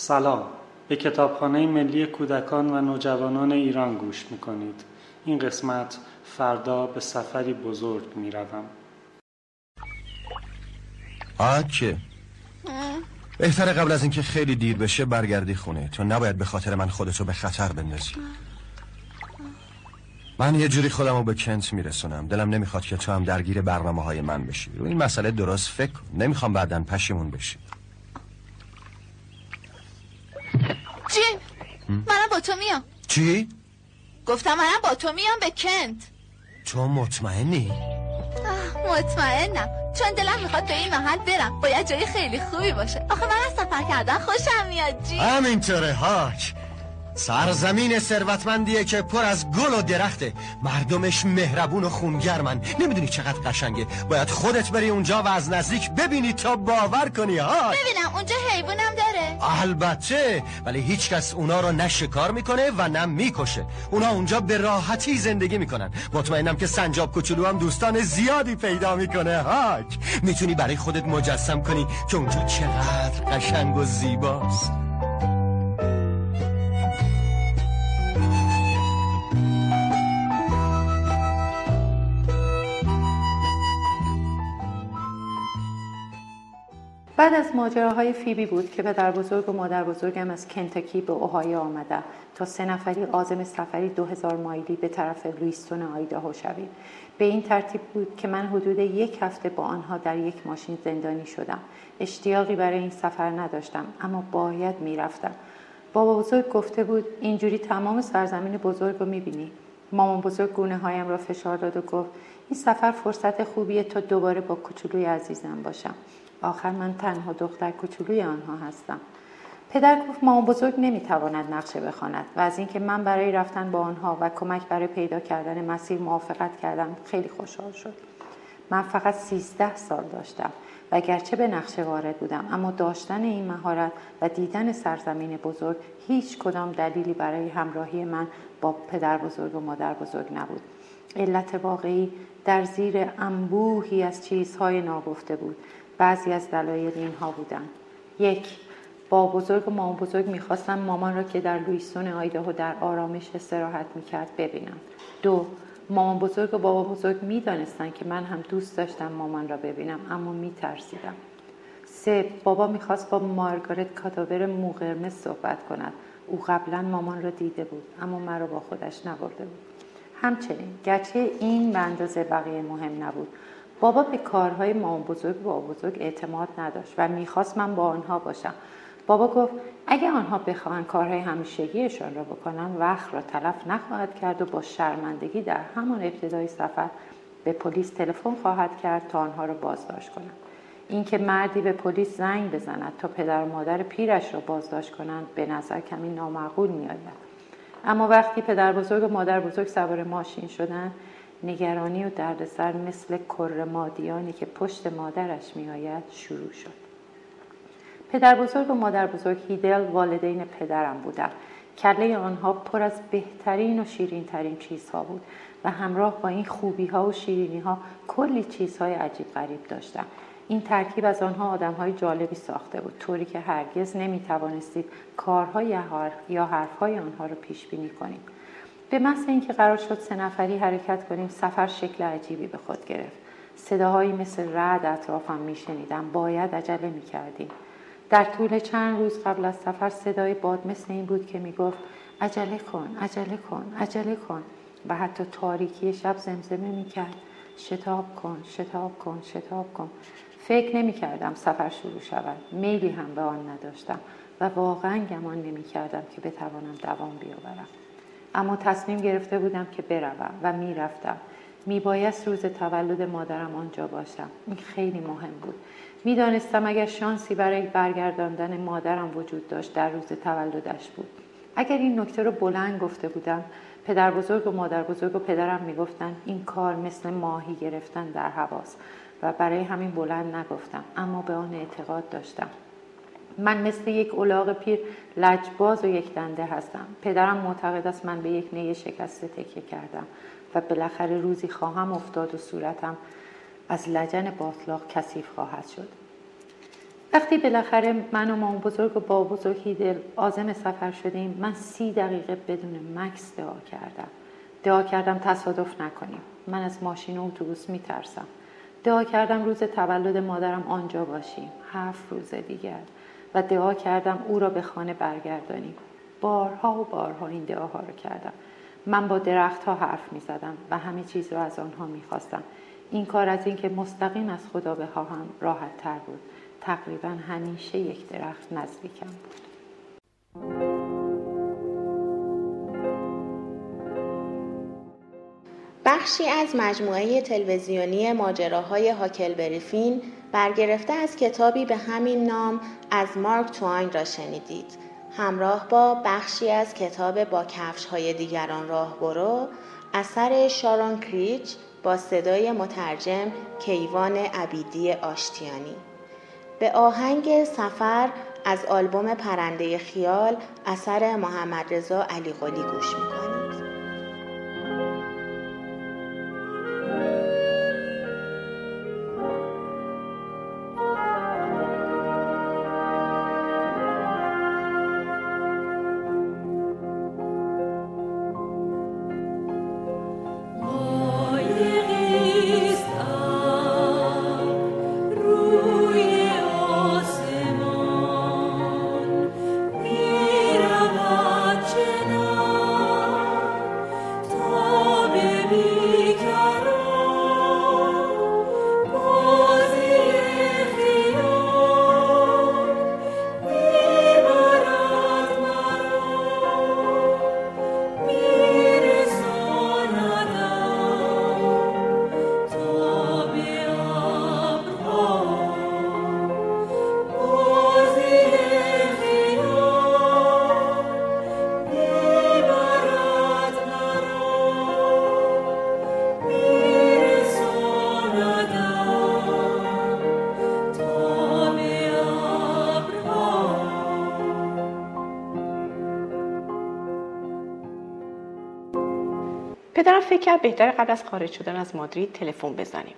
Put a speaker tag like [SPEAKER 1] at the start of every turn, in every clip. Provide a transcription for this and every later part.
[SPEAKER 1] سلام. به کتابخانه ملی کودکان و نوجوانان ایران گوش می‌کنید. این قسمت فردا به سفری بزرگ می‌روم.
[SPEAKER 2] آکه بهتره قبل از اینکه خیلی دیر بشه برگردی خونه. تو نباید به خاطر من خودتو به خطر بندازی. من یه جوری خودم رو به کنت میرسونم. دلم نمی‌خواد که تو هم درگیر برنامه های من بشی. رو این مسئله درست فکر نمی‌خوام بعدا پشیمون بشی.
[SPEAKER 3] منم با تو میام.
[SPEAKER 2] چی؟
[SPEAKER 3] گفتم منم با تو میام به کنت.
[SPEAKER 2] تو مطمئنی؟
[SPEAKER 3] مطمئنم. چون دلم می‌خواد به این محل برم. باید جای خیلی خوبی باشه. آخه من از سفر کردن خوشم میاد جیم
[SPEAKER 2] همینطوره هاک سرزمین ثروتمندیه که پر از گل و درخته. مردمش مهربون و خونگرمن. نمی‌دونی چقدر قشنگه. باید خودت بری اونجا و از نزدیک ببینی تا باور کنی ها
[SPEAKER 3] ببینم اونجا حیوانم داره.
[SPEAKER 2] البته ولی هیچکس اونا رو نه شکار می‌کنه و نه می‌کشه. اونا اونجا به راحتی زندگی می‌کنن. مطمئنم که سنجاب کوچولو هم دوستان زیادی پیدا می‌کنه هاک می‌تونی برای خودت مجسم کنی که اونجا چقدر قشنگ و زیباست.
[SPEAKER 4] بعد از ماجراهای فیبی بود که پدر بزرگ و مادر بزرگم از کنتاکی به اوهایو آمده. تا سه نفری آزم سفری دو هزار مایلی به طرف لویستون آیداهو شویم. به این ترتیب بود که من حدود یک هفته با آنها در یک ماشین زندانی شدم. اشتیاقی برای این سفر نداشتم اما باید می‌رفتم. بابا بزرگ گفته بود اینجوری تمام سرزمین بزرگ رو می‌بینی. مامان بزرگ گونه هایم را فشار داد و گفت این سفر فرصت خوبیه تا دوباره با کوچولوی عزیزم باشم. آخر من تنها دختر کوچولوی آنها هستم. پدر گفت مامان بزرگ نمی‌تواند نقشه بخواند و از اینکه من برای رفتن با آنها و کمک برای پیدا کردن مسیر موافقت کردم خیلی خوشحال شد. من فقط سیزده سال داشتم و گرچه به نقشه وارد بودم اما داشتن این مهارت و دیدن سرزمین بزرگ هیچ کدام دلیلی برای همراهی من با پدر بزرگ و مادر بزرگ نبود. علت واقعی در زیر انبوهی از چیزهای ناگفته بود. بعضی از دلایل اینها بودن. یک با بزرگ و مامان بزرگ می‌خواستم مامان را که در لویسون آیداهو در آرامش استراحت می‌کرد ببینم دو مامان بزرگ و بابا بزرگ می‌دانستند که من هم دوست داشتم مامان را ببینم اما میترسیدم. سه بابا می‌خواست با مارگارت کاتاور موقرمه صحبت کند. او قبلا مامان را دیده بود اما مرا با خودش نبرده بود. همچنین گرچه این به اندازه بقیه مهم نبود بابا به کارهای مامان بزرگ و بزرگ اعتماد نداشت و می‌خواست من با آنها باشم. بابا گفت اگه آنها بخواهند کارهای همیشگیشان را بکنن وقت را تلف نخواهد کرد و با شرمندگی در همان ابتدای سفر به پلیس تلفن خواهد کرد تا آنها را بازداشت کنند. اینکه مردی به پلیس زنگ بزند تا پدر و مادر پیرش را بازداشت کنند به نظر کمی نامعقول میآید. اما وقتی پدر بزرگ و مادر بزرگ سوار ماشین شدند نگرانی و دردسر مثل کر مادیانی که پشت مادرش میآید شروع شد. پدر بزرگ و مادر بزرگ هیدل والدین پدرم بودند. کله آنها پر از بهترین و شیرین ترین چیزها بود و همراه با این خوبی ها و شیرینی ها کلی چیزهای عجیب غریب داشتم این ترکیب از آنها آدم های جالبی ساخته بود طوری که هرگز نمی توانستید کارهای یا حرفهای آنها را پیش بینی کنید. به محض اینکه قرار شد سه نفری حرکت کنیم سفر شکل عجیبی به خود گرفت. صداهایی مثل رعد اطرافم میشنیدم. باید عجله می‌کردیم. در طول چند روز قبل از سفر صدای باد مثل این بود که می‌گفت عجله کن عجله کن عجله کن. و حتی تاریکی شب زمزمه می‌کرد. شتاب کن شتاب کن شتاب کن. فکر نمی کردم سفر شروع شود. میلی هم به آن نداشتم و واقعا گمان نمی کردم که بتوانم دوام بیاورم. اما تصمیم گرفته بودم که بروم و می‌رفتم. میبایست روز تولد مادرم آنجا باشم. این خیلی مهم بود. می‌دانستم اگر شانسی برای برگرداندن مادرم وجود داشت در روز تولدش بود. اگر این نکته رو بلند گفته بودم پدر بزرگ و مادر بزرگ و پدرم می‌گفتند این کار مثل ماهی گرفتن در حواس و برای همین بلند نگفتم اما به آن اعتقاد داشتم. من مثل یک الاغ پیر لجباز و یک دنده هستم. پدرم معتقد است من به یک نیه شکسته تکیه کردم و بالاخره روزی خواهم افتاد و صورتم از لجن باطلاق کثیف خواهد شد. وقتی بالاخره من و مام بزرگ و با بزرگی دل آزم سفر شدیم من سی دقیقه بدون مکس دعا کردم. دعا کردم تصادف نکنیم. من از ماشین و اتوبوس میترسم. دعا کردم روز تولد مادرم آنجا باشیم. هفت روز دیگر. و دعا کردم او را به خانه برگردانیم. بارها و بارها این دعاها رو کردم. من با درختها حرف می زدم و همه چیز را از آنها می خواستم. این کار از اینکه مستقیم از خدا بخواهم راحت تر بود. تقریبا همیشه یک درخت نزدیکم بود.
[SPEAKER 5] بخشی از مجموعه تلویزیونی ماجراهای هاکل بریفین برگرفته از کتابی به همین نام از مارک توین را شنیدید. همراه با بخشی از کتاب با کفش های دیگران راه برو اثر شارون کریچ با صدای مترجم کیوان عبیدی آشتیانی. به آهنگ سفر از آلبوم پرنده خیال اثر محمد رضا علی گوش می‌کنید.
[SPEAKER 6] پدرم فکر کرد بهتر قبل از خارج شدن از مادرید تلفن بزنیم.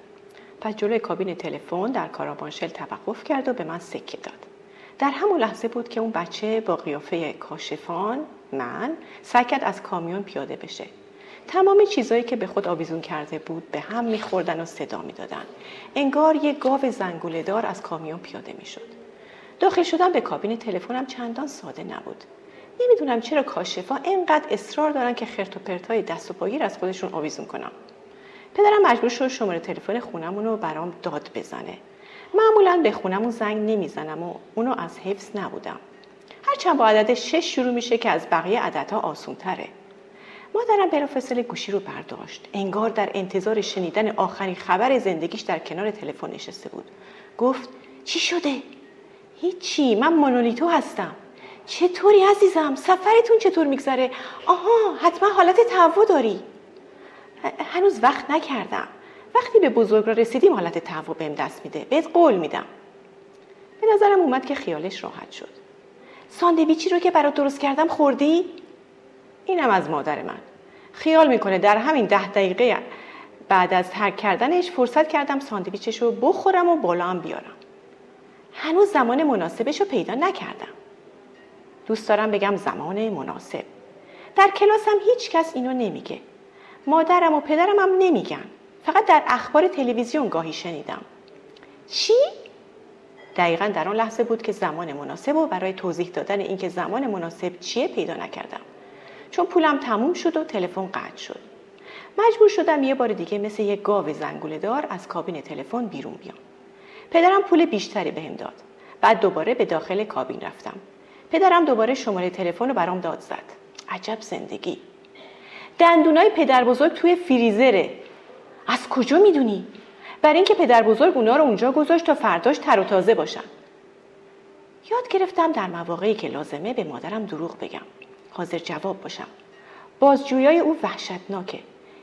[SPEAKER 6] پس جلوی کابین تلفن در کاراوانشل توقف کرد و به من سکه داد. در همون لحظه بود که اون بچه با قیافه کاشفان من سعی کرد از کامیون پیاده بشه. تمام چیزایی که به خود آویزون کرده بود به هم میخوردن و صدا می‌دادن. انگار یه گاو زنگوله دار از کامیون پیاده می‌شد. داخل شدن به کابین تلفنم چندان ساده نبود. نمی‌دونم چرا کاشفا اینقدر اصرار دارن که خرت و پرتای دست و پاگیر از خودشون آویزون کنم پدرم مجبور شد شماره تلفن خونمون رو برام داد بزنه. معمولا به خونمون زنگ نمی‌زنم و اونو از حفظ نبودم. هرچند با عدد شش شروع میشه که از بقیه عددها آسون تره مادرم بلافاصله گوشی رو برداشت. انگار در انتظار شنیدن آخرین خبر زندگیش در کنار تلفن نشسته بود. گفت چی شده؟ هیچی من مونولیتو هستم. چطوری عزیزم؟ سفرتون چطور میگذره؟ آها حتما حالت تهوع داری. هنوز وقت نکردم. وقتی به بزرگ را رسیدیم حالت تهوع بهم دست میده. بهت قول میدم. به نظرم اومد که خیالش راحت شد. ساندویچی رو که برات درست کردم خوردی؟ اینم از مادر من. خیال می‌کنه در همین ده دقیقه بعد از ترک کردنش فرصت کردم ساندویچش رو بخورم و بالا هم بیارم. هنوز زمان مناسبش رو پیدا نکردم. دوست دارم بگم زمان مناسب. در کلاسم هیچ کس اینو نمیگه. مادرم و پدرم هم نمیگن. فقط در اخبار تلویزیون گاهی شنیدم. چی؟ دقیقا در آن لحظه بود که زمان مناسب و برای توضیح دادن اینکه زمان مناسب چیه پیدا نکردم. چون پولم تموم شد و تلفن قطع شد. مجبور شدم یه بار دیگه مثل یه گاو زنگوله دار از کابین تلفن بیرون بیام. پدرم پول بیشتری بهم داد. بعد دوباره به داخل کابین رفتم. پدرم دوباره شماره تلفن رو برام داد زد. عجب زندگی. دندونای پدر بزرگ توی فریزره. از کجا می‌دونی؟ برای اینکه پدر بزرگ اونا رو اونجا گذاشت تا فرداش تر و تازه باشن. یاد گرفتم در مواقعی که لازمه به مادرم دروغ بگم. حاضر جواب باشم. بازجویای او وحشتناکه.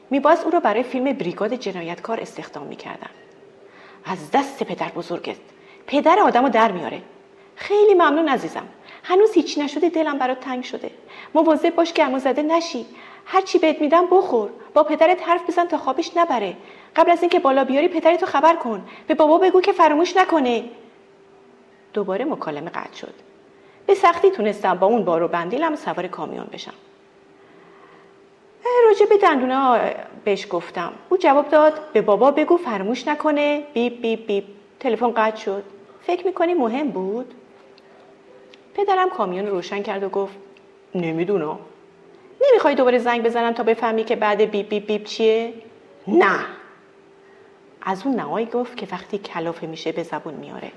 [SPEAKER 6] میباز او رو برای فیلم بریگاد جنایتکار استخدام می‌کردن. از دست پدر بزرگت. پدر آدم رو در میاره. خیلی ممنون عزیزم. هنوز هیچی نشده دلم برات تنگ شده. مواظب باش گرما زده نشی. هر چی بهت میدم بخور. با پدرت حرف بزن تا خوابش نبره. قبل از اینکه بالا بیاری پدرتو خبر کن. به بابا بگو که فراموش نکنه. دوباره مکالمه قطع شد. به سختی تونستم با اون بارو بندیلم سوار کامیون بشم. راجع به دندونه بهش گفتم. او جواب داد به بابا بگو فرموش نکنه. بیب بیب بیب تلفن قطع شد. فکر می‌کنی مهم بود؟ پدرم کامیون روشن کرد و گفت نمی‌دونم. نمی‌خوای دوباره زنگ بزنم تا بفهمی که بعد بیب بیب بیب چیه؟ نه. از اون نهایی گفت که وقتی کلافه میشه به زبون میاره.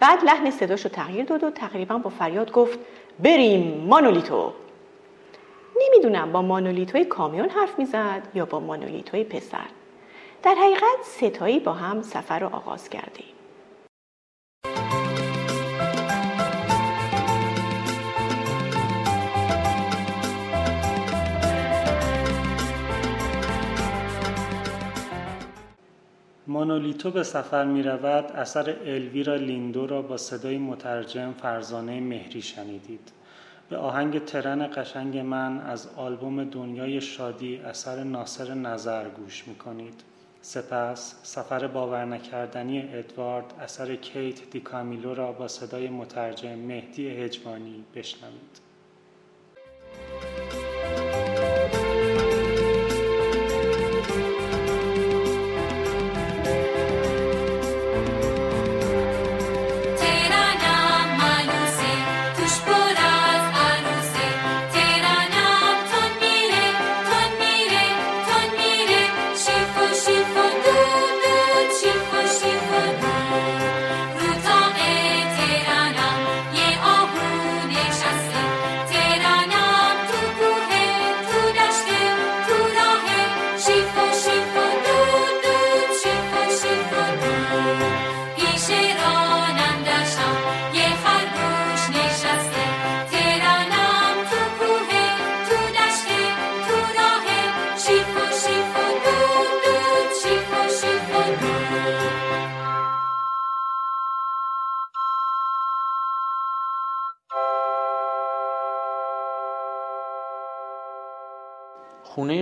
[SPEAKER 6] بعد لحن صداشو تغییر داد و تقریبا با فریاد گفت بریم مانولیتو. نمی‌دونم با مانولیتوی کامیون حرف می‌زد یا با مانولیتوی پسر. در حقیقت ستایی با هم سفر رو آغاز کردیم.
[SPEAKER 1] مانولیتو به سفر می رود اثر الویرا لیندو را با صدای مترجم فرزانه مهری شنیدید. به آهنگ ترن قشنگ من از آلبوم دنیای شادی اثر ناصر نظر گوش می کنید سپس سفر باور نکردنی ادوارد اثر کیت دیکامیلو را با صدای مترجم مهدی هجوانی بشنوید.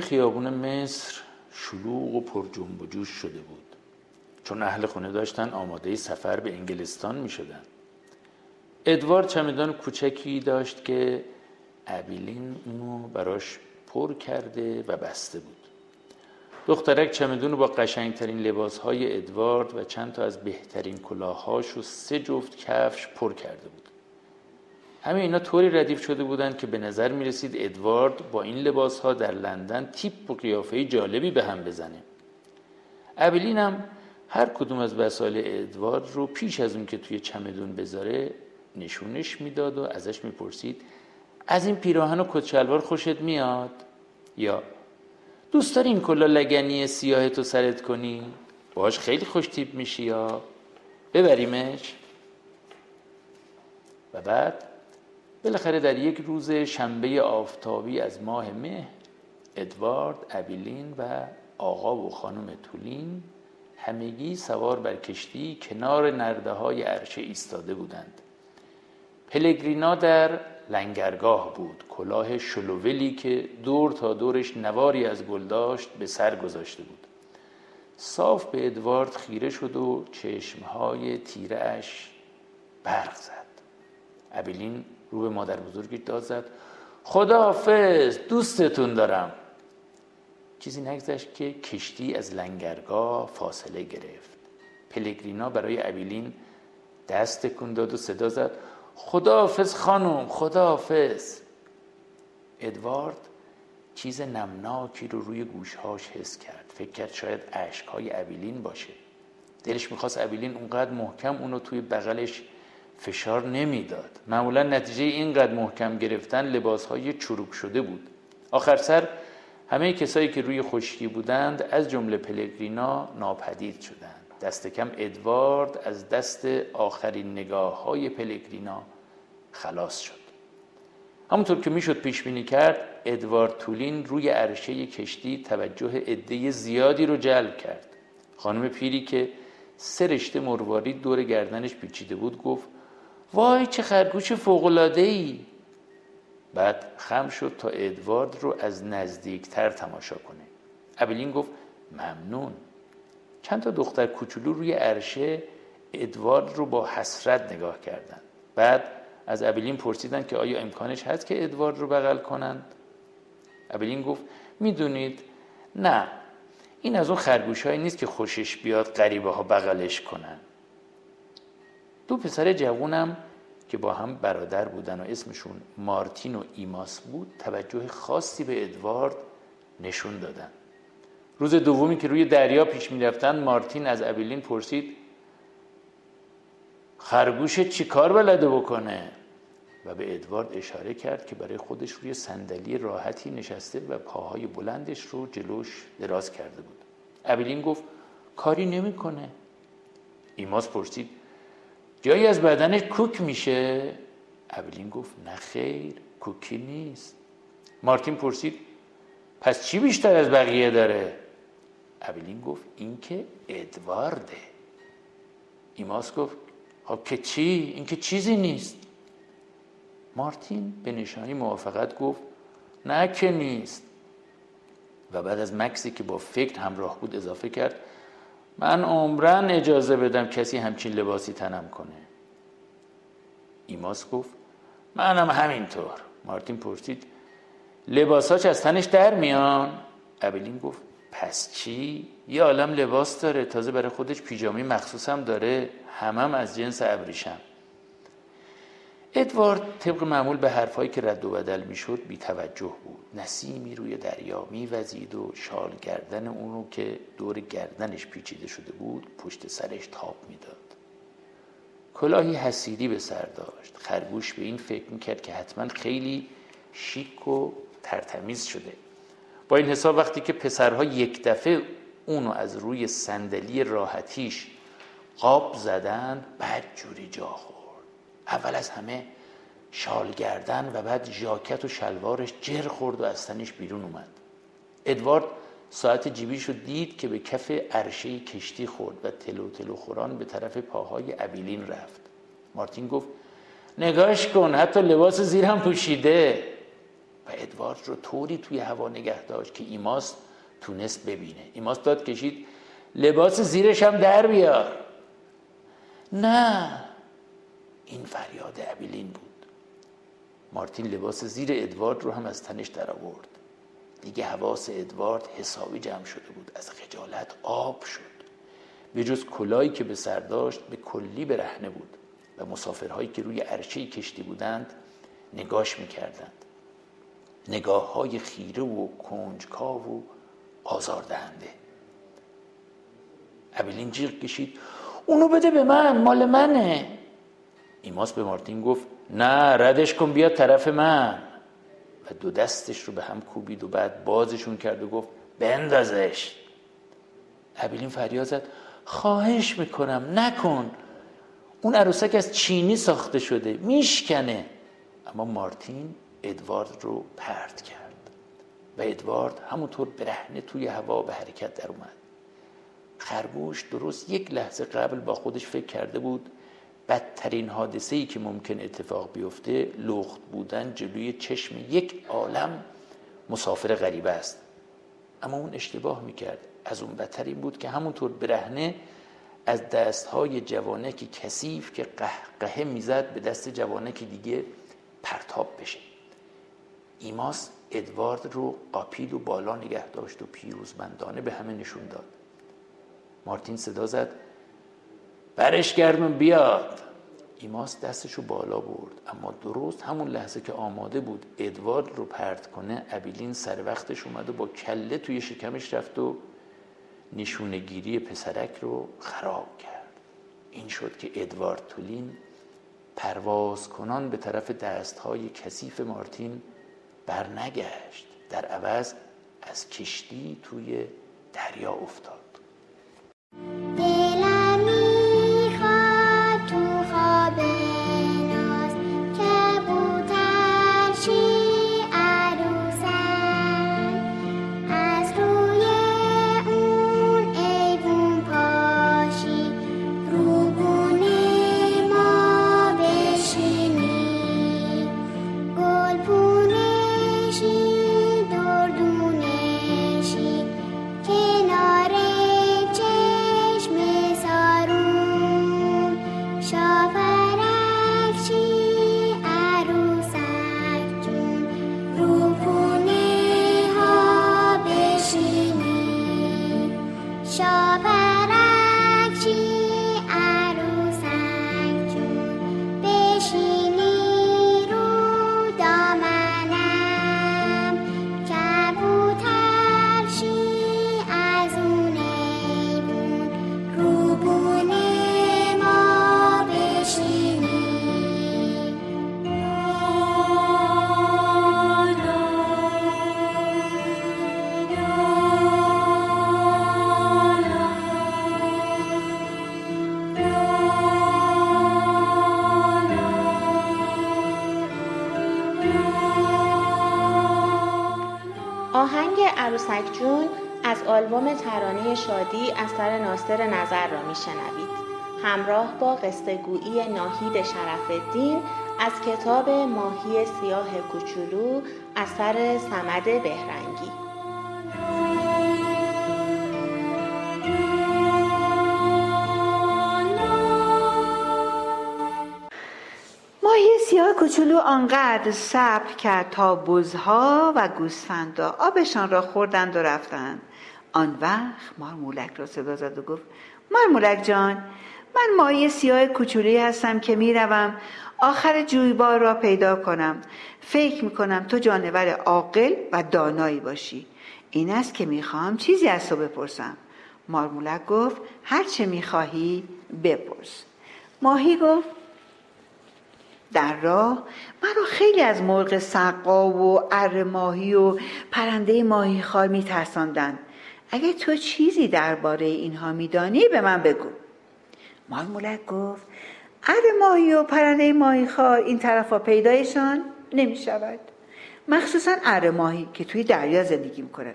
[SPEAKER 7] خیابون مصر شلوغ و پر جنب و جوش شده بود. چون اهل خونه داشتن آماده سفر به انگلستان می شدن. ادوارد چمدان کوچکی داشت که ابیلین اونو براش پر کرده و بسته بود. دخترک چمدون رو با قشنگترین لباسهای ادوارد و چند تا از بهترین کلاهاش و سه جفت کفش پر کرده بود. همه اینا طوری ردیف شده بودند که به نظر می رسید ادوارد با این لباس ها در لندن تیپ و قیافه جالبی به هم بزنه. ابلین هم هر کدوم از وسایل ادوارد رو پیش از اون که توی چمدون بذاره نشونش می‌داد و ازش می‌پرسید از این پیراهن و کچلوار خوشت میاد؟ یا دوست داری این کلا لگنی سیاه تو سرت کنی؟ باش خیلی خوش تیپ میشی یا؟ ببریمش. و بعد؟ بالاخره در یک روز شنبه آفتابی از ماه مه ادوارد ابیلین و آقا و خانم تولین همگی سوار بر کشتی کنار نرده های عرشه ایستاده بودند. پلگرینا در لنگرگاه بود کلاه شلوولی که دور تا دورش نواری از گل داشت به سر گذاشته بود. صاف به ادوارد خیره شد و چشمهای تیره اش برق زد. ابیلین رو به مادر بزرگی داد زد. خداحافظ دوستتون دارم. چیزی نگذشت که کشتی از لنگرگاه فاصله گرفت. پلگرینا برای ابیلین دست تکون داد و صدا زد. خداحافظ خانم خداحافظ. ادوارد چیز نمناکی رو روی گوشهاش حس کرد. فکر کرد شاید عشقهای ابیلین باشه. دلش می‌خواست ابیلین اونقدر محکم اونو توی بغلش فشار نمی‌داد. معمولا نتیجه اینقدر محکم گرفتن لباس های چروک شده بود. آخر سر همه کسایی که روی خشکی بودند از جمله پلگرینا ناپدید شدند. دست کم ادوارد از دست آخرین نگاه های پلگرینا خلاص شد. همونطور که می‌شد پیش بینی کرد ادوارد تولین روی عرشه کشتی توجه عده زیادی رو جلب کرد. خانم پیری که سه رشته مروارید دور گردنش پیچیده بود گفت وای چه خرگوش فوقلاده ای بعد خم شد تا ادوارد رو از نزدیکتر تماشا کنه. ابلین گفت ممنون. چند تا دختر کوچولو روی عرشه ادوارد رو با حسرت نگاه کردند بعد از ابلین پرسیدن که آیا امکانش هست که ادوارد رو بغل کنند؟ ابلین گفت می‌دونید نه. این از اون خرگوش نیست که خوشش بیاد غریبه ها بغلش کنن. دو پسر جوونم که با هم برادر بودن و اسمشون مارتین و ایماس بود توجه خاصی به ادوارد نشون دادن. روز دومی که روی دریا پیش می‌رفتن مارتین از ابیلین پرسید خرگوش چی کار بلده بکنه؟ و به ادوارد اشاره کرد که برای خودش روی صندلی راحتی نشسته و پاهای بلندش رو جلوش دراز کرده بود. ابیلین گفت کاری نمی‌کنه. ایماس پرسید جایی از بدنش کوک میشه. ابیلین گفت نه خیر کوکی نیست. مارتین پرسید پس چی بیشتر از بقیه داره؟ ابیلین گفت اینکه ادوارده. ایماس گفت خب که چی؟ این که چیزی نیست. مارتین به نشانی موافقت گفت نه که نیست. و بعد از مکسی که با فکر همراه بود اضافه کرد من عمرن اجازه بدم کسی همچین لباسی تنم کنه. ایماس گفت منم همینطور. مارتین پرسید لباساش از تنش در میان؟ ابلین گفت پس چی؟ یه عالم لباس داره تازه برای خودش پیجامی مخصوص هم داره همم از جنس ابریشم. ادوارد طبق معمول به حرفهایی که رد و بدل می‌شد بی توجه بود. نسیمی روی دریا میوزید و شال گردن اونو که دور گردنش پیچیده شده بود پشت سرش تاب می‌داد. کلاهی حسیری به سر داشت. خرگوش به این فکر می‌کرد که حتما خیلی شیک و ترتمیز شده. با این حساب وقتی که پسرها یک دفعه اونو از روی صندلی راحتیش قاب زدن بعد جوری جا خورد. اول از همه شال گردن و بعد ژاکت و شلوارش جر خورد و از تنش بیرون اومد. ادوارد ساعت جیبیش رو دید که به کف عرشه کشتی خورد و تلو تلو خوران به طرف پاهای ابیلین رفت. مارتین گفت نگاش کن حتی لباس زیر هم پوشیده. و ادوارد رو طوری توی هوا نگه داشت که ایماس تونست ببینه. ایماس داد کشید لباس زیرش هم در بیار. نه این فریاد ابیلین بود. مارتین لباس زیر ادوارد رو هم از تنش در آورد. دیگه حواس ادوارد حسابی جمع شده بود. از خجالت آب شد. به جز کلایی که به سر داشت به کلی برهنه بود و مسافرهایی که روی عرشه کشتی بودند نگاش می‌کردند. نگاه های خیره و کنجکاو و آزاردهنده. ابیلین جیغ کشید. اونو بده به من مال منه. ایماس به مارتین گفت نه ردش کن بیاد طرف من. و دو دستش رو به هم کوبید و بعد بازشون کرد و گفت بندازش. ابیلین فریاد زد خواهش می‌کنم نکن. اون عروسک از چینی ساخته شده میشکنه. اما مارتین ادوارد رو پرت کرد و ادوارد همونطور برهنه توی هوا به حرکت در اومد. خرگوش درست یک لحظه قبل با خودش فکر کرده بود بدترین حادثه ای که ممکن اتفاق بیفته لخت بودن جلوی چشم یک عالم مسافر غریبه است. اما اون اشتباه می‌کرد. از اون بدتر این بود که همونطور برهنه از دستهای جوانک کثیف که قهقهه می‌زد به دست جوانک دیگه پرتاب بشه. ایماس ادوارد رو قاپید و بالا نگه داشت و پیروزمندانه به همه نشون داد. مارتین صدا زد. برش گردون بیاد. ایماس دستشو بالا برد اما درست همون لحظه که آماده بود ادوارد رو پرت کنه ابیلین سر وقتش اومد و با کله توی شکمش رفت و نشونگیری پسرک رو خراب کرد. این شد که ادوارد تولین پرواز کنان به طرف دستهای کثیف مارتین برنگشت. در عوض از کشتی توی دریا افتاد.
[SPEAKER 5] عروسک جون از آلبوم ترانه شادی اثر ناصر نظر را میشنوید. همراه با قصه گویی ناهید شرف الدین از کتاب ماهی سیاه کوچولو اثر سمد بهرنگی
[SPEAKER 8] کوچولو آنقدر صبر کرد تا بزها و گوسفندا آبشان را خوردند و رفتند. آن وقت مارمولک را صدا زد و گفت مارمولک جان من ماهی سیاه کوچولی هستم که می‌روم. آخر جویبار را پیدا کنم. فکر می‌کنم تو جانور عاقل و دانایی باشی. این است که می‌خواهم چیزی از تو بپرسم. مارمولک گفت هر چه می‌خواهی بپرس. ماهی گفت در راه مرا خیلی از مرغ سقا و ار ماهی و پرنده ماهی خار میترساندند اگه تو چیزی درباره اینها میدانی به من بگو. مارمولک گفت ار ماهی و پرنده ماهی خار این طرفا پیدایشان نمی شود مخصوصا ار ماهی که توی دریا زندگی می‌کنن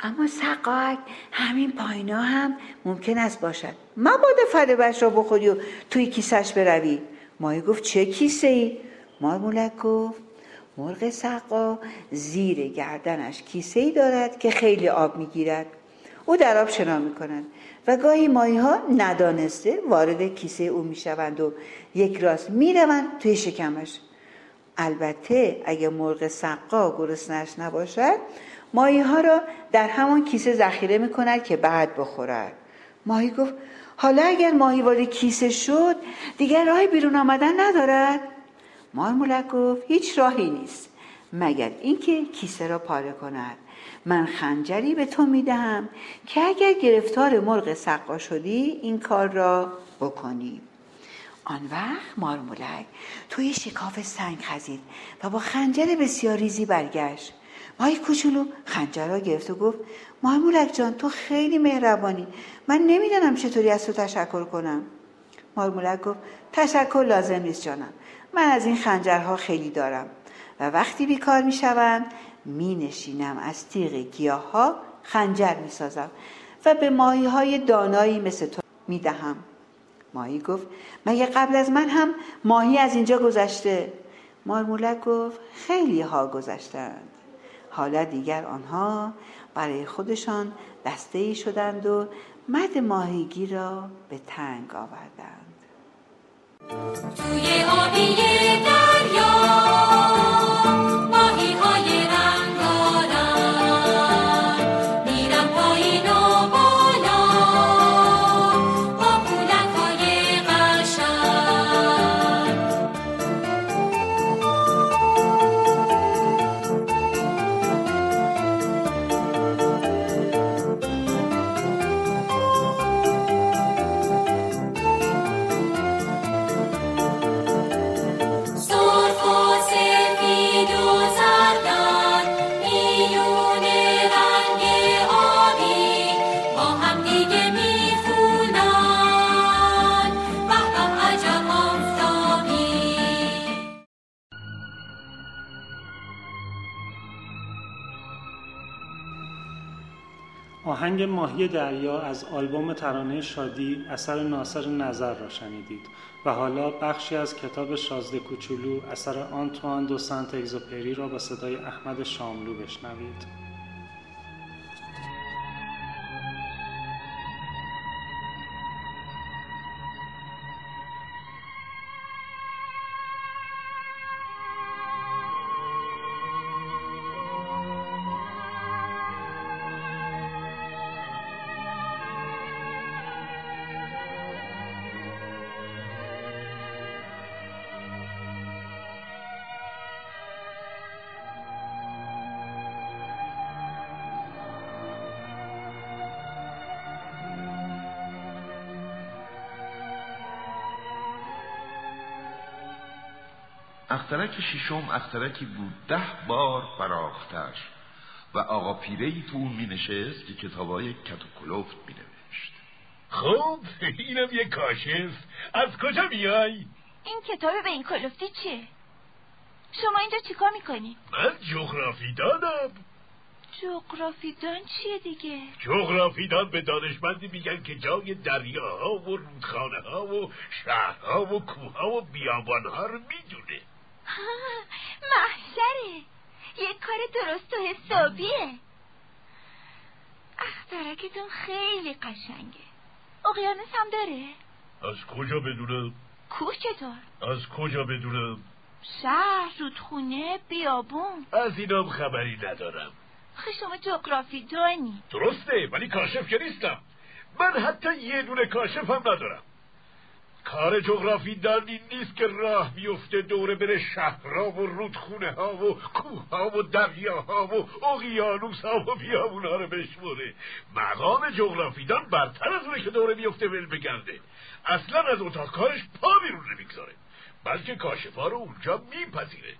[SPEAKER 8] اما سقاک همین پایینا هم ممکن است باشد. مبادا فلبش را بخوری و توی کیسش بروی. ماهی گفت چه کیسه ای؟ مارمولک گفت مرغ سقا زیر گردنش کیسه ای دارد که خیلی آب می‌گیرد. او در آب شنا می‌کنند و گاهی ماهی ها ندانسته وارد کیسه او می‌شوند و یک راست می‌روند توی شکمش. البته اگه مرغ سقا گرسنش نباشد ماهی ها را در همان کیسه ذخیره می‌کند که بعد بخورد. ماهی گفت حالا اگر ماهی وارد کیسه شد دیگر راه بیرون آمدن ندارد. مارمولک گفت هیچ راهی نیست. مگر اینکه کیسه را پاره کند. من خنجری به تو می‌دهم که اگر گرفتار مرغ سقا شدی این کار را بکنی. آن وقت مارمولک توی شکاف سنگ خزید و با خنجر بسیار ریزی برگشت. مای کوچولو خنجر را گرفت و گفت مارمولک جان تو خیلی مهربانی. من نمی‌دانم چطوری از تو تشکر کنم. مارمولک گفت تشکر لازم نیست جانم. من از این خنجرها خیلی دارم و وقتی بیکار می‌شوم می نشینم از تیغ گیاه ها خنجر می سازم و به ماهی های دانایی مثل تو می دهم ماهی گفت مگه قبل از من هم ماهی از اینجا گذشته؟ مارمولک گفت خیلی ها گذشتند. حالا دیگر آنها برای خودشان دسته ای شدند و مد ماهیگی را به تنگ آوردند.
[SPEAKER 9] توی آبی دریا
[SPEAKER 1] ماهی دریا از آلبوم ترانه شادی اثر ناصر نظر را شنیدید و حالا بخشی از کتاب شازده کوچولو اثر آنتوان دو سنت اگزوپری را با صدای احمد شاملو بشنوید.
[SPEAKER 10] اخترک شیشم اخترکی بود ده بار فراختش و آقا پیره ای تو اون می نشست که کتابای کت و کلوفت می نوشت
[SPEAKER 11] خب اینم یه کاشف از کجا میای؟
[SPEAKER 12] این کتاب به این کلوفتی چیه؟ شما اینجا چیکار می‌کنی؟
[SPEAKER 11] من جغرافی دادم
[SPEAKER 12] جغرافیدان چیه دیگه
[SPEAKER 11] جغرافیدان به دانشمندی میگن که جای دریاها و رودخانه ها و شهرها و کوه و بیابانها رو می‌دونه
[SPEAKER 12] محشره. یک کار درست و حسابیه. اخترکتون خیلی قشنگه. اقیانوس هم داره؟
[SPEAKER 11] از کجا بدونم
[SPEAKER 12] کوه چطور؟
[SPEAKER 11] از کجا بدونم
[SPEAKER 12] شهر رودخونه بیابون.
[SPEAKER 11] از اینام خبری ندارم.
[SPEAKER 12] آخه شما جغرافی دانی.
[SPEAKER 11] درسته ولی کاشف که نیستم. من حتی یه دونه کاشف هم ندارم. کار جغرافی دان نیست که راه بیفته دوره بره شهرها و رودخونه ها و کوه ها و دریاها و اقیانوس ها و بیابون ها رو بشموره. مقام جغرافیدان برتر از اونه که دوره بیفته ول بگرده. اصلا از اتاق کارش پا بیرون نمی‌گذاره. بلکه کاشفا رو اونجا میپذیره.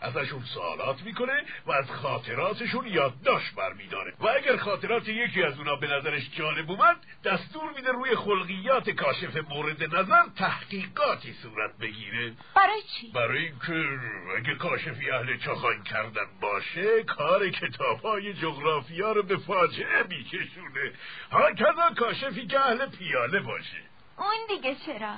[SPEAKER 11] ازشون سوالات می‌کنه و از خاطراتشون یادداشت برمیداره و اگر خاطرات یکی از اونا به نظرش جالب اومد دستور میده روی خلقیات کاشف مورد نظر تحقیقاتی صورت بگیره
[SPEAKER 12] برای چی؟
[SPEAKER 11] برای اینکه اگه کاشفی اهل چاخان کردن باشه کار کتاب های جغرافیا رو به فاجعه میکشونه ها کاشفی که اهل پیاله باشه
[SPEAKER 12] اون دیگه چرا؟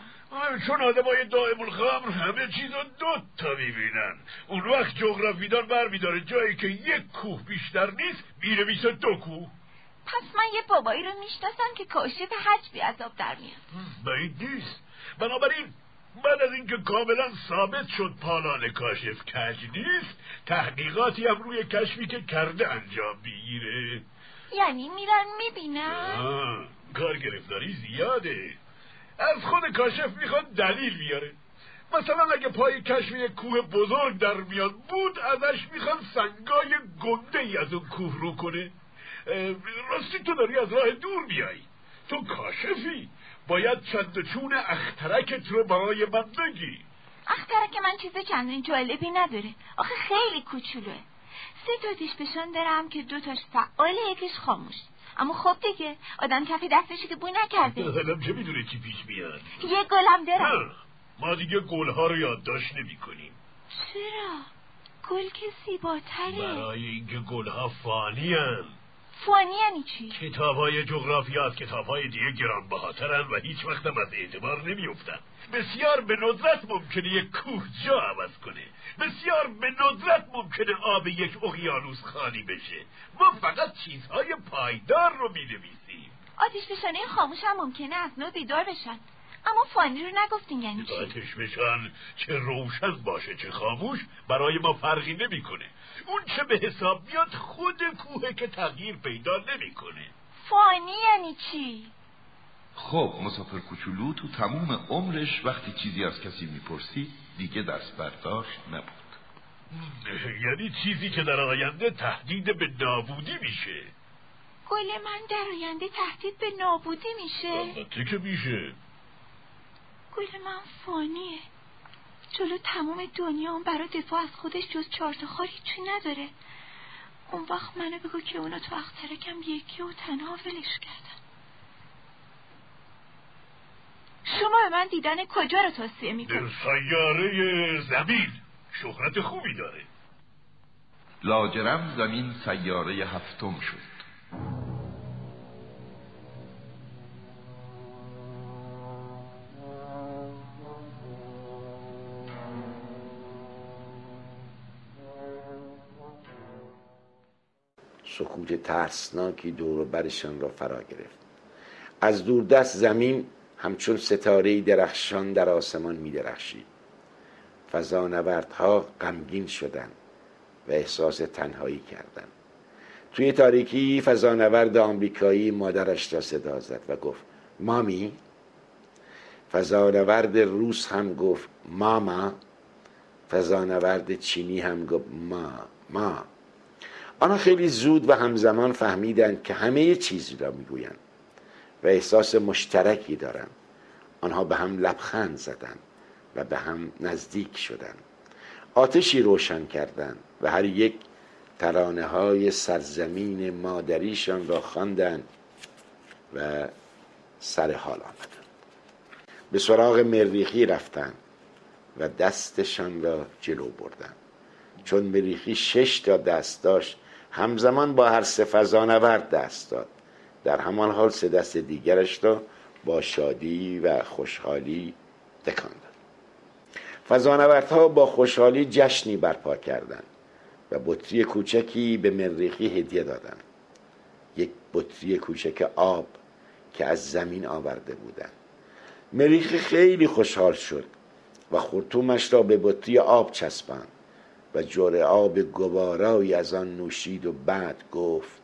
[SPEAKER 11] چون آدمای دائم الخمر همه چیز رو دو تا می‌بینن. اون وقت جغرافیدان بر میداره جایی که یک کوه بیشتر نیست میره دو کوه.
[SPEAKER 12] پس من یه بابایی رو می‌شناسم که کاشف حج بی عذاب در میاد.
[SPEAKER 11] بعید نیست. بنابراین بعد از اینکه کاملا ثابت شد پالان کاشف کج نیست تحقیقاتی هم روی کشفی که کرده انجام می‌گیره.
[SPEAKER 12] یعنی میرن می‌بینن؟
[SPEAKER 11] کار گرفتاری زیاده. از خود کاشف می‌خواد دلیل بیاره. مثلا اگه پای کشف یک کوه بزرگ در میاد بود ازش می‌خواد سنگای گنده ای از اون کوه رو کنه. راستی تو داری از راه دور بیایی تو کاشفی. باید چند چون اخترکت رو برای من بگی.
[SPEAKER 12] اخترک من چیز چندین جالبی نداره. آخه خیلی کوچولوه. سه تا دیش بشان دارم که دو تاش فعال یکیش خاموش. اما خب دیگه آدم کفی دستشی که بوی نکرده.
[SPEAKER 11] حالا چه می‌دونه چی پیش میاد؟
[SPEAKER 12] یه گلم دارم
[SPEAKER 11] ما دیگه گلها رو یادداشت نمی کنیم
[SPEAKER 12] چرا؟ گل که زیباتره.
[SPEAKER 11] برای اینکه گلها فانی هن.
[SPEAKER 12] فانی یعنی چی؟
[SPEAKER 11] کتاب های جغرافیات کتاب های دیگه گران بهاترن و هیچ وقت از اعتبار نمیافتن بسیار به ندرت ممکنه یک کوه جا عوض کنه بسیار به ندرت ممکنه آب یک اقیانوس خالی بشه ما فقط چیزهای پایدار رو می نویسیم
[SPEAKER 12] آتش بشانه خاموش هم ممکنه از نو بیدار بشن اما فانی رو نگفتین یعنی چی؟
[SPEAKER 11] آتش بشن چه روشن باشه چه خاموش برای ما فرقی نمی‌کنه. اون چه به حساب میاد خود کوه که تغییر پیدا نمی‌کنه.
[SPEAKER 12] فانی یعنی چی؟
[SPEAKER 10] خب مسافر کوچولو تو تموم عمرش وقتی چیزی از کسی می‌پرسی دیگه دست برداشت نبود.
[SPEAKER 11] یعنی چیزی که در آینده تهدید به نابودی میشه.
[SPEAKER 12] گل من در آینده تهدید به نابودی میشه.
[SPEAKER 11] البته که میشه.
[SPEAKER 12] گل من فانیه. جلو تمام دنیا اون برای دفاع از خودش جز چارت خاری چی نداره. اون وقت منو بگو که اونا تو اخترکم یکی و تنها ولش کردن شما به من دیدن کجا رو توصیه می‌کنید؟
[SPEAKER 11] در سیاره زمین. شهرت خوبی داره.
[SPEAKER 10] لاجرم زمین سیاره هفتم شد.
[SPEAKER 13] سکوت ترسناکی دور برشان را فرا گرفت. از دوردست زمین همچون ستاره درخشان در آسمان می درخشید فضانوردها غمگین شدند و احساس تنهایی کردند. توی تاریکی فضانورد آمریکایی مادرش را صدا زد و گفت مامی؟ فضانورد روس هم گفت ماما؟ فضانورد چینی هم گفت ما ما؟ آنها خیلی زود و همزمان فهمیدند که همه چیزی را می‌گویند و احساس مشترکی دارند. آنها به هم لبخند زدند و به هم نزدیک شدند. آتشی روشن کردند و هر یک ترانه های سرزمین مادریشان را خواندند و سر حال آمدند. به سراغ مریخی رفتند و دستشان را جلو بردند. چون مریخی شش تا دست داشت همزمان با هر سه فضانورد دست داد. در همان حال سه دست دیگرش را با شادی و خوشحالی تکان داد. فضانوردها با خوشحالی جشنی برپا کردند و بطری کوچکی به مریخی هدیه دادند. یک بطری کوچک آب که از زمین آورده بودند. مریخی خیلی خوشحال شد و خورتومش را به بطری آب چسباند. و جور آب گوارایی از آن نوشید و بعد گفت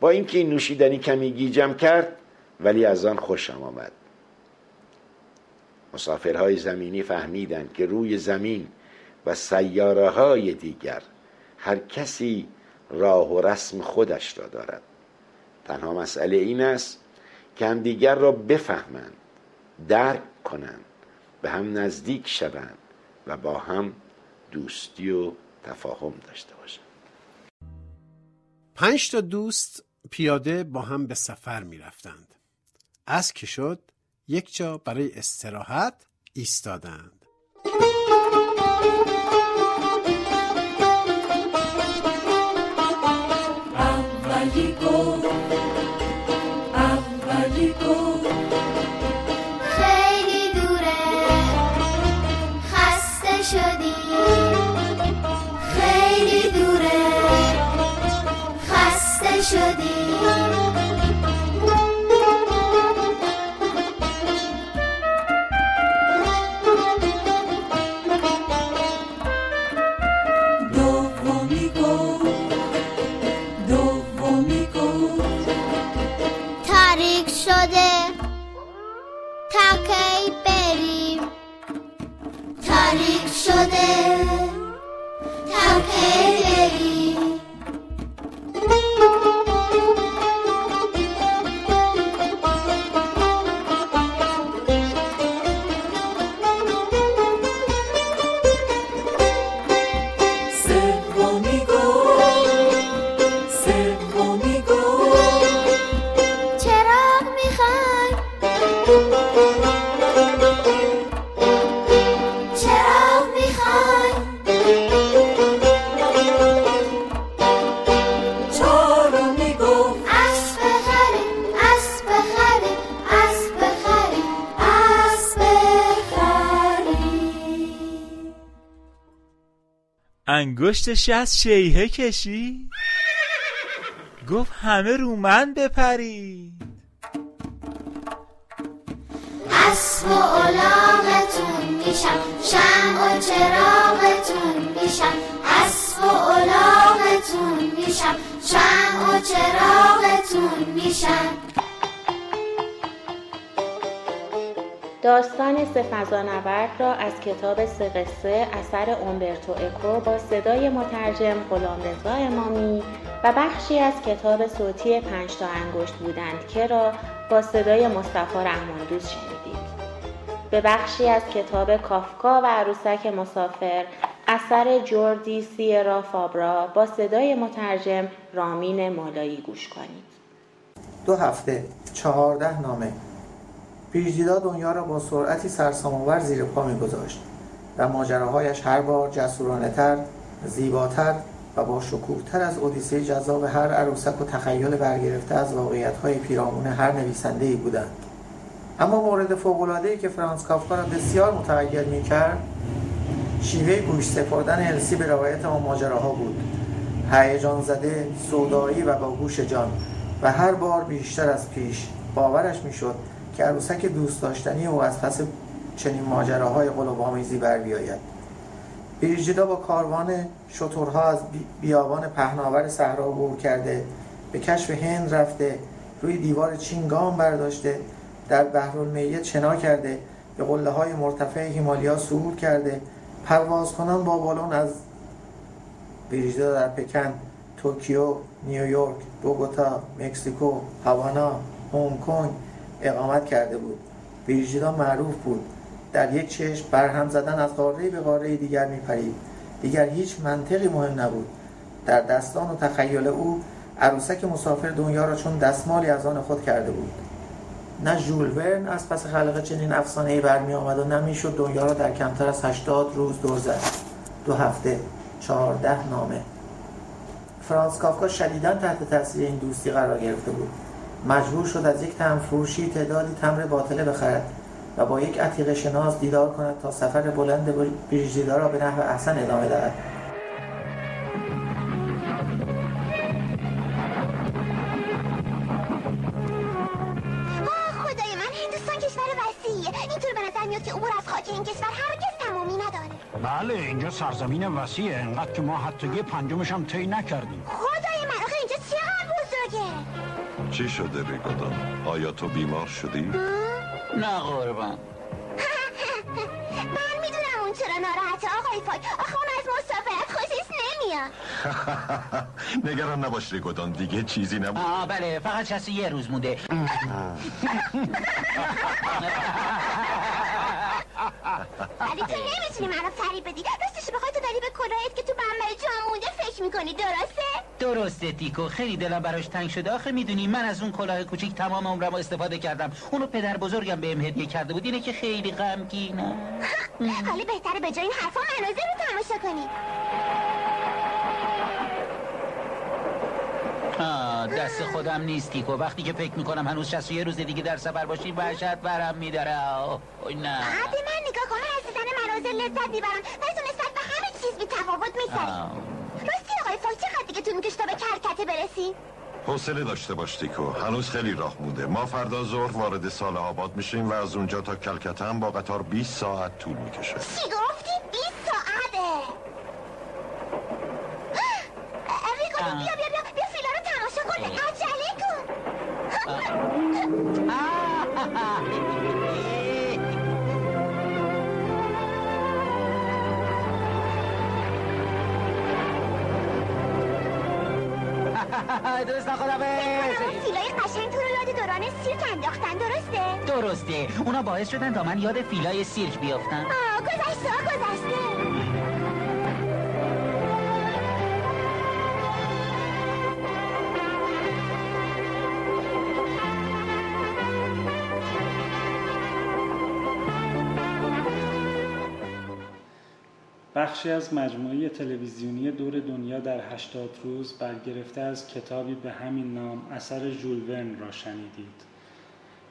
[SPEAKER 13] با اینکه این نوشیدنی کمی گیجم کرد ولی از آن خوشم آمد. مسافرهای زمینی فهمیدند که روی زمین و سیاره های دیگر هر کسی راه و رسم خودش را دارد. تنها مسئله این است که هم دیگر را بفهمند درک کنند به هم نزدیک شوند و با هم دوستی و تفاهم داشته باشند
[SPEAKER 14] پنج تا دوست پیاده با هم به سفر می رفتند. از که شد یک جا برای استراحت ایستادند.
[SPEAKER 15] اولی گفت
[SPEAKER 16] خسته شدی
[SPEAKER 17] انگشتش از شیهه کشی؟ گفت همه رو من بپرید.
[SPEAKER 16] اسب و الاغتون میشم شم و چراغتون میشم. اسب و الاغتون میشم شم و چراغتون میشم.
[SPEAKER 5] داستان سه را از کتاب سه اثر اومبرتو اکو با صدای مترجم غلامرضا امامی و بخشی از کتاب صوتی پنج تا انگشت بودند که را با صدای مصطفی رحماندوز شنیدید. به بخشی از کتاب کافکا و عروسک مسافر اثر جوردی سیرا فابرا با صدای مترجم رامین مالایی گوش کنید.
[SPEAKER 18] دو هفته چهارده نامه پیشدیدا دنیا را با سرعتی سرسام‌آور زیر پا میگذاشت و ماجراهایش هر بار جسورانه تر زیباتر و با شکوهتر از اودیسه جذاب هر عروسک و تخیل برگرفته از واقعیت‌های پیرامون هر نویسنده‌ای بودند. اما مورد فوق‌العاده‌ای که فرانس کافکا را بسیار متغیر می‌کرد شیوه گوش سپردن السی به روایت آن ماجراها بود. هیجان زده سودایی و با گوش جان و هر بار بیشتر از پیش باورش می‌شد که عروسک دوست داشتنی او از پس چنین ماجراهای قلوب‌آمیزی بر بیاید. بریجیدا با کاروان شترها از بی- بیابان پهناور صحرا عبور کرده به کشف هند رفته روی دیوار چین گام برداشته در بحرالمیت شنا کرده به قله های مرتفع هیمالیا صعود کرده. پرواز کنان با بالون از بریجیدا در پکن توکیو نیویورک بوگوتا مکزیکو هاوانا هنگ کنگ اقامت کرده بود. بریجیدا معروف بود. در یک چشم برهم زدن از قاره به قاره دیگر میپرید. دیگر هیچ منطقی مهم نبود. در دستان و تخیل او عروسک مسافر دنیا را چون دستمالی از آن خود کرده بود. نه ژول ورن از پس خلق چنین افسانه‌ای برمی آمد و نمی‌شد دنیا را در کمتر از 80 روز دور زد. دو هفته چهارده نامه. فرانس کافکا شدیدا تحت تاثیر این دوستی قرار گرفته بود. مجبور شد از یک تمر فروشی تعدادی تمر باطله بخرد و با یک عتیق شناس دیدار کند تا سفر بلند بریژیدا را به نحو احسن ادامه دهد.
[SPEAKER 19] آه خدای من هندوستان کشور وسیعیه اینطور به نظر میاد که عبور از خاک این کشور هرگز تمامی نداره.
[SPEAKER 20] بله اینجا سرزمین وسیعه انقدر که ما حتی یه پنجمش هم طی نکردیم.
[SPEAKER 21] چی شده ریگودان؟ آیا تو بیمار شدی؟
[SPEAKER 7] نه قربان.
[SPEAKER 19] من می‌دونم اون چرا ناراحته آقای فاک آخه اون از مسافرت خوشش نمیاد.
[SPEAKER 21] نگران نباش ریگودان دیگه چیزی نبود.
[SPEAKER 22] آه بله فقط شسته یه روز مونده.
[SPEAKER 19] ولی تو نمی‌تونی منو فریب بدی. راستش بخوای تو داری به کلاهت که تو بمبر جا مونده فکر می‌کنی درسته؟
[SPEAKER 22] درسته تیکو. خیلی دلم براش تنگ شده. آخه می‌دونی من از اون کلاه کوچیک تمام عمرم استفاده کردم. اونو پدر بزرگم بهم هدیه کرده بود. اینه که خیلی غمگینه.
[SPEAKER 19] حالا بهتره به جای این حرفا مناظر رو تماشا کنی.
[SPEAKER 22] آه. دست خودم نیست تیکو وقتی که فکر می‌کنم هنوز 61 روز دیگه در سفر باشیم وحشت برم میداره. اوی نه.
[SPEAKER 19] بعد من نگاه کن من از دیدن مناظر لذت می‌برم. ولی تو نسبت به همه چیز بی تفاوت میسری
[SPEAKER 22] آه.
[SPEAKER 19] راستی آقای فاک چقدر دیگه طول می‌کشه تا به کرکته برسی؟
[SPEAKER 21] حوصله داشته باش تیکو هنوز خیلی راه مونده. ما فردا ظهر وارد سال آباد میشیم و از اونجا تا کلکته هم با قطار 20 ساعت طول می‌کشه.
[SPEAKER 19] چی گفتی؟ 20 ساعته؟ ریکو بیا بیا بیا بیا فیلا رو تماشا کن عجله کن
[SPEAKER 22] درست خدا
[SPEAKER 19] فیلای قشنگ تو رو یاد دوران سیرک انداختن درسته؟
[SPEAKER 22] درسته. اونا باعث شدن تا من یاد فیلای سیرک بیافتم.
[SPEAKER 19] آه گذشته
[SPEAKER 1] بخشی از مجموعه تلویزیونی دور دنیا در 80 روز برگرفته از کتابی به همین نام اثر ژول ورن را شنیدید.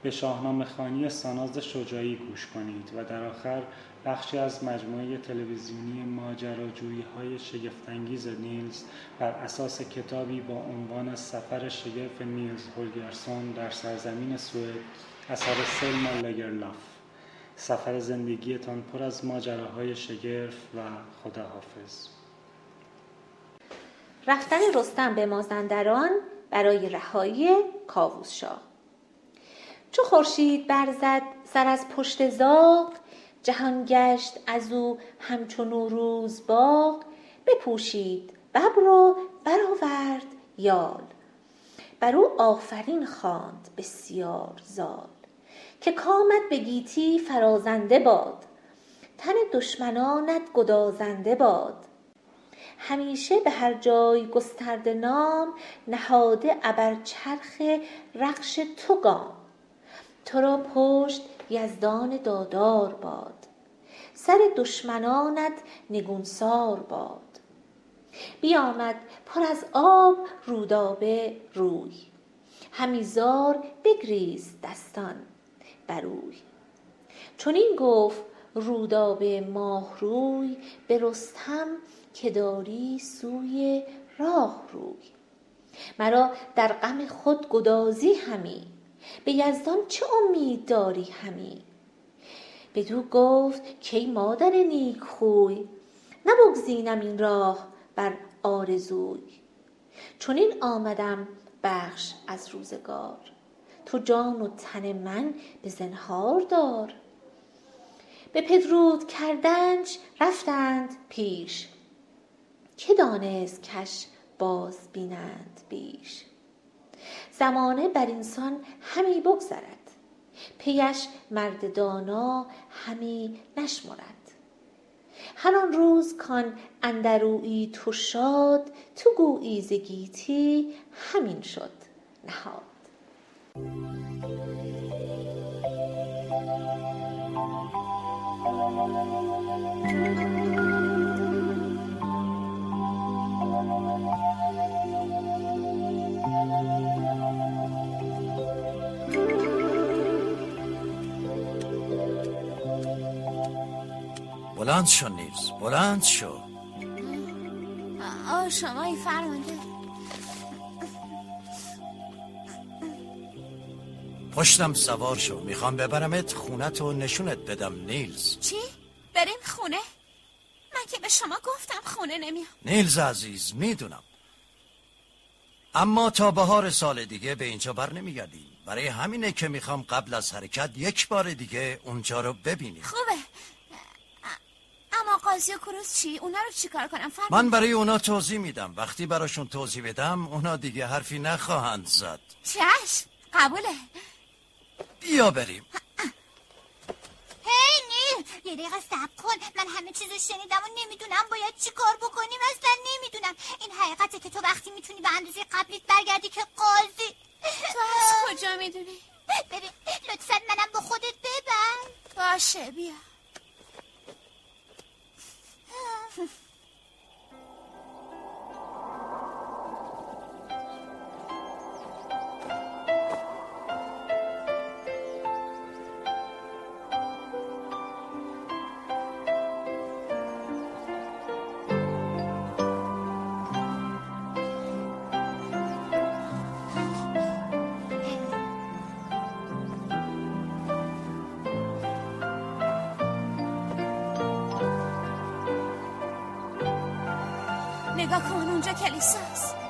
[SPEAKER 1] به شاهنامه خانی ساناز شجاعی گوش کنید و در آخر بخشی از مجموعه تلویزیونی ماجراجویی های شگفتانگیز نیلز بر اساس کتابی با عنوان سفر شگرف نیلز هولگرسون در سرزمین سوئد اثر سلما لگرلاف سفر زندگیتان پر از ماجراهای شگرف و خداحافظ.
[SPEAKER 23] رفتن رستم به مازندران برای رهایی کاووس شاه. چو خورشید برزد سر از پشت زاغ جهان گشت از او همچو نوروز باغ. بپوشید ببر و برآورد یال. بر او آفرین خواند بسیار زال. که کامت به گیتی فرازنده باد. تن دشمنانت گدازنده باد. همیشه به هر جای گسترده نام نهاده ابر چرخ رخش تو گام. تو را پشت یزدان دادار باد. سر دشمنانت نگونسار باد. بیامد پر از آب رودابه روی. همی زار بگریز دستان. بروی چون این گفت رودابه ماه روی به رستم که داری سوی راه روی. مرا در غم خود گدازی همی. به یزدان چه امید داری همی؟ بدو گفت کای مادر نیک خوی نبگزینم این راه بر آرزوی. چون این آمدم بخش از روزگار. تو جان و تن من به زنهار دار. به پدرود کردنش رفتند پیش. که دانست کش باز بینند بیش. زمانه بر اینسان همی بگذرد. پیش مرد دانا همی نشمرد. هر آن روز کان اندر اویی تو شاد تو گویی گیتی همین شد نهاد.
[SPEAKER 24] بلند شو نیز بلند شو.
[SPEAKER 19] آه شما فرمانده
[SPEAKER 24] پشتم سوار شو. می‌خوام ببرمت خونت و نشونت بدم نیلز.
[SPEAKER 19] چی؟ بریم خونه؟ من که به شما گفتم خونه نمیام.
[SPEAKER 24] نیلز عزیز می‌دونم. اما تا بهار سال دیگه به اینجا بر نمیگردیم. برای همینه که می‌خوام قبل از حرکت یک بار دیگه اونجا رو ببینیم.
[SPEAKER 19] خوبه. اما قاضی و کروز چی؟ اونا رو چیکار کنم؟ فرمانده؟
[SPEAKER 24] من برای اونا توضیح میدم. وقتی براشون توضیح بدم اونا دیگه حرفی نخواهند زد.
[SPEAKER 19] چشم قبوله.
[SPEAKER 24] بیا بریم.
[SPEAKER 19] هی نیل یه دقیقه صبر کن. من همه چیزو شنیدم و نمی‌دونم باید چی کار بکنیم. اصلا نمی‌دونم. این حقیقته که تو وقتی می‌تونی به اندازه قبلیت برگردی که قاضی. تو از کجا می‌دونی؟ ببین لطفا منم با خودت ببر باشه بیا. نگاه کن اونجا کلیساست.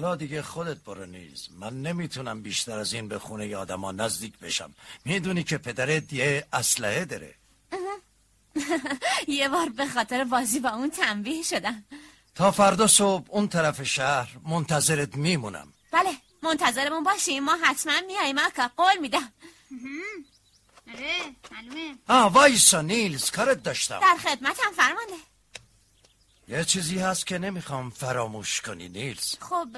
[SPEAKER 24] حالا دیگه خودت برو نیز. من نمی‌تونم بیشتر از این به خونه آدما نزدیک بشم. می‌دونی که پدرت یه اسلحه داره.
[SPEAKER 19] یه بار به خاطر بازی با اون تنبیه شدم.
[SPEAKER 24] تا فردا صبح اون طرف شهر منتظرت میمونم.
[SPEAKER 19] بله منتظرمون باشیم. ما حتما میاییم اکا قول میدم. آره معلومه.
[SPEAKER 24] آه وایسا نیلز کارت داشتم.
[SPEAKER 19] در خدمتم فرمانده.
[SPEAKER 24] یه چیزی هست که نمی‌خوام فراموش کنی نیلز.
[SPEAKER 19] خب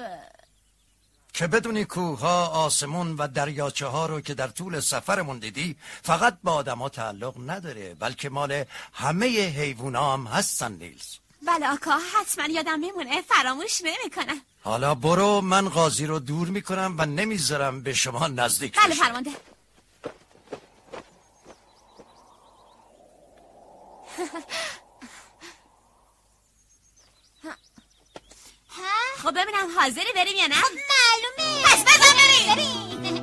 [SPEAKER 24] که بدونی کوها آسمون و دریاچه ها رو که در طول سفرمون دیدی فقط با آدما تعلق نداره بلکه مال همه حیوونا هم هستن نیلز.
[SPEAKER 19] بله آکا حتما یادم میمونه. فراموش نمی‌کنم.
[SPEAKER 24] حالا برو من قاضی رو دور می‌کنم و نمی‌ذارم به شما نزدیک
[SPEAKER 19] بله. فرمانده. خب ببینم حاضری بریم یا نه؟ خب معلومه. پس بزن بریم.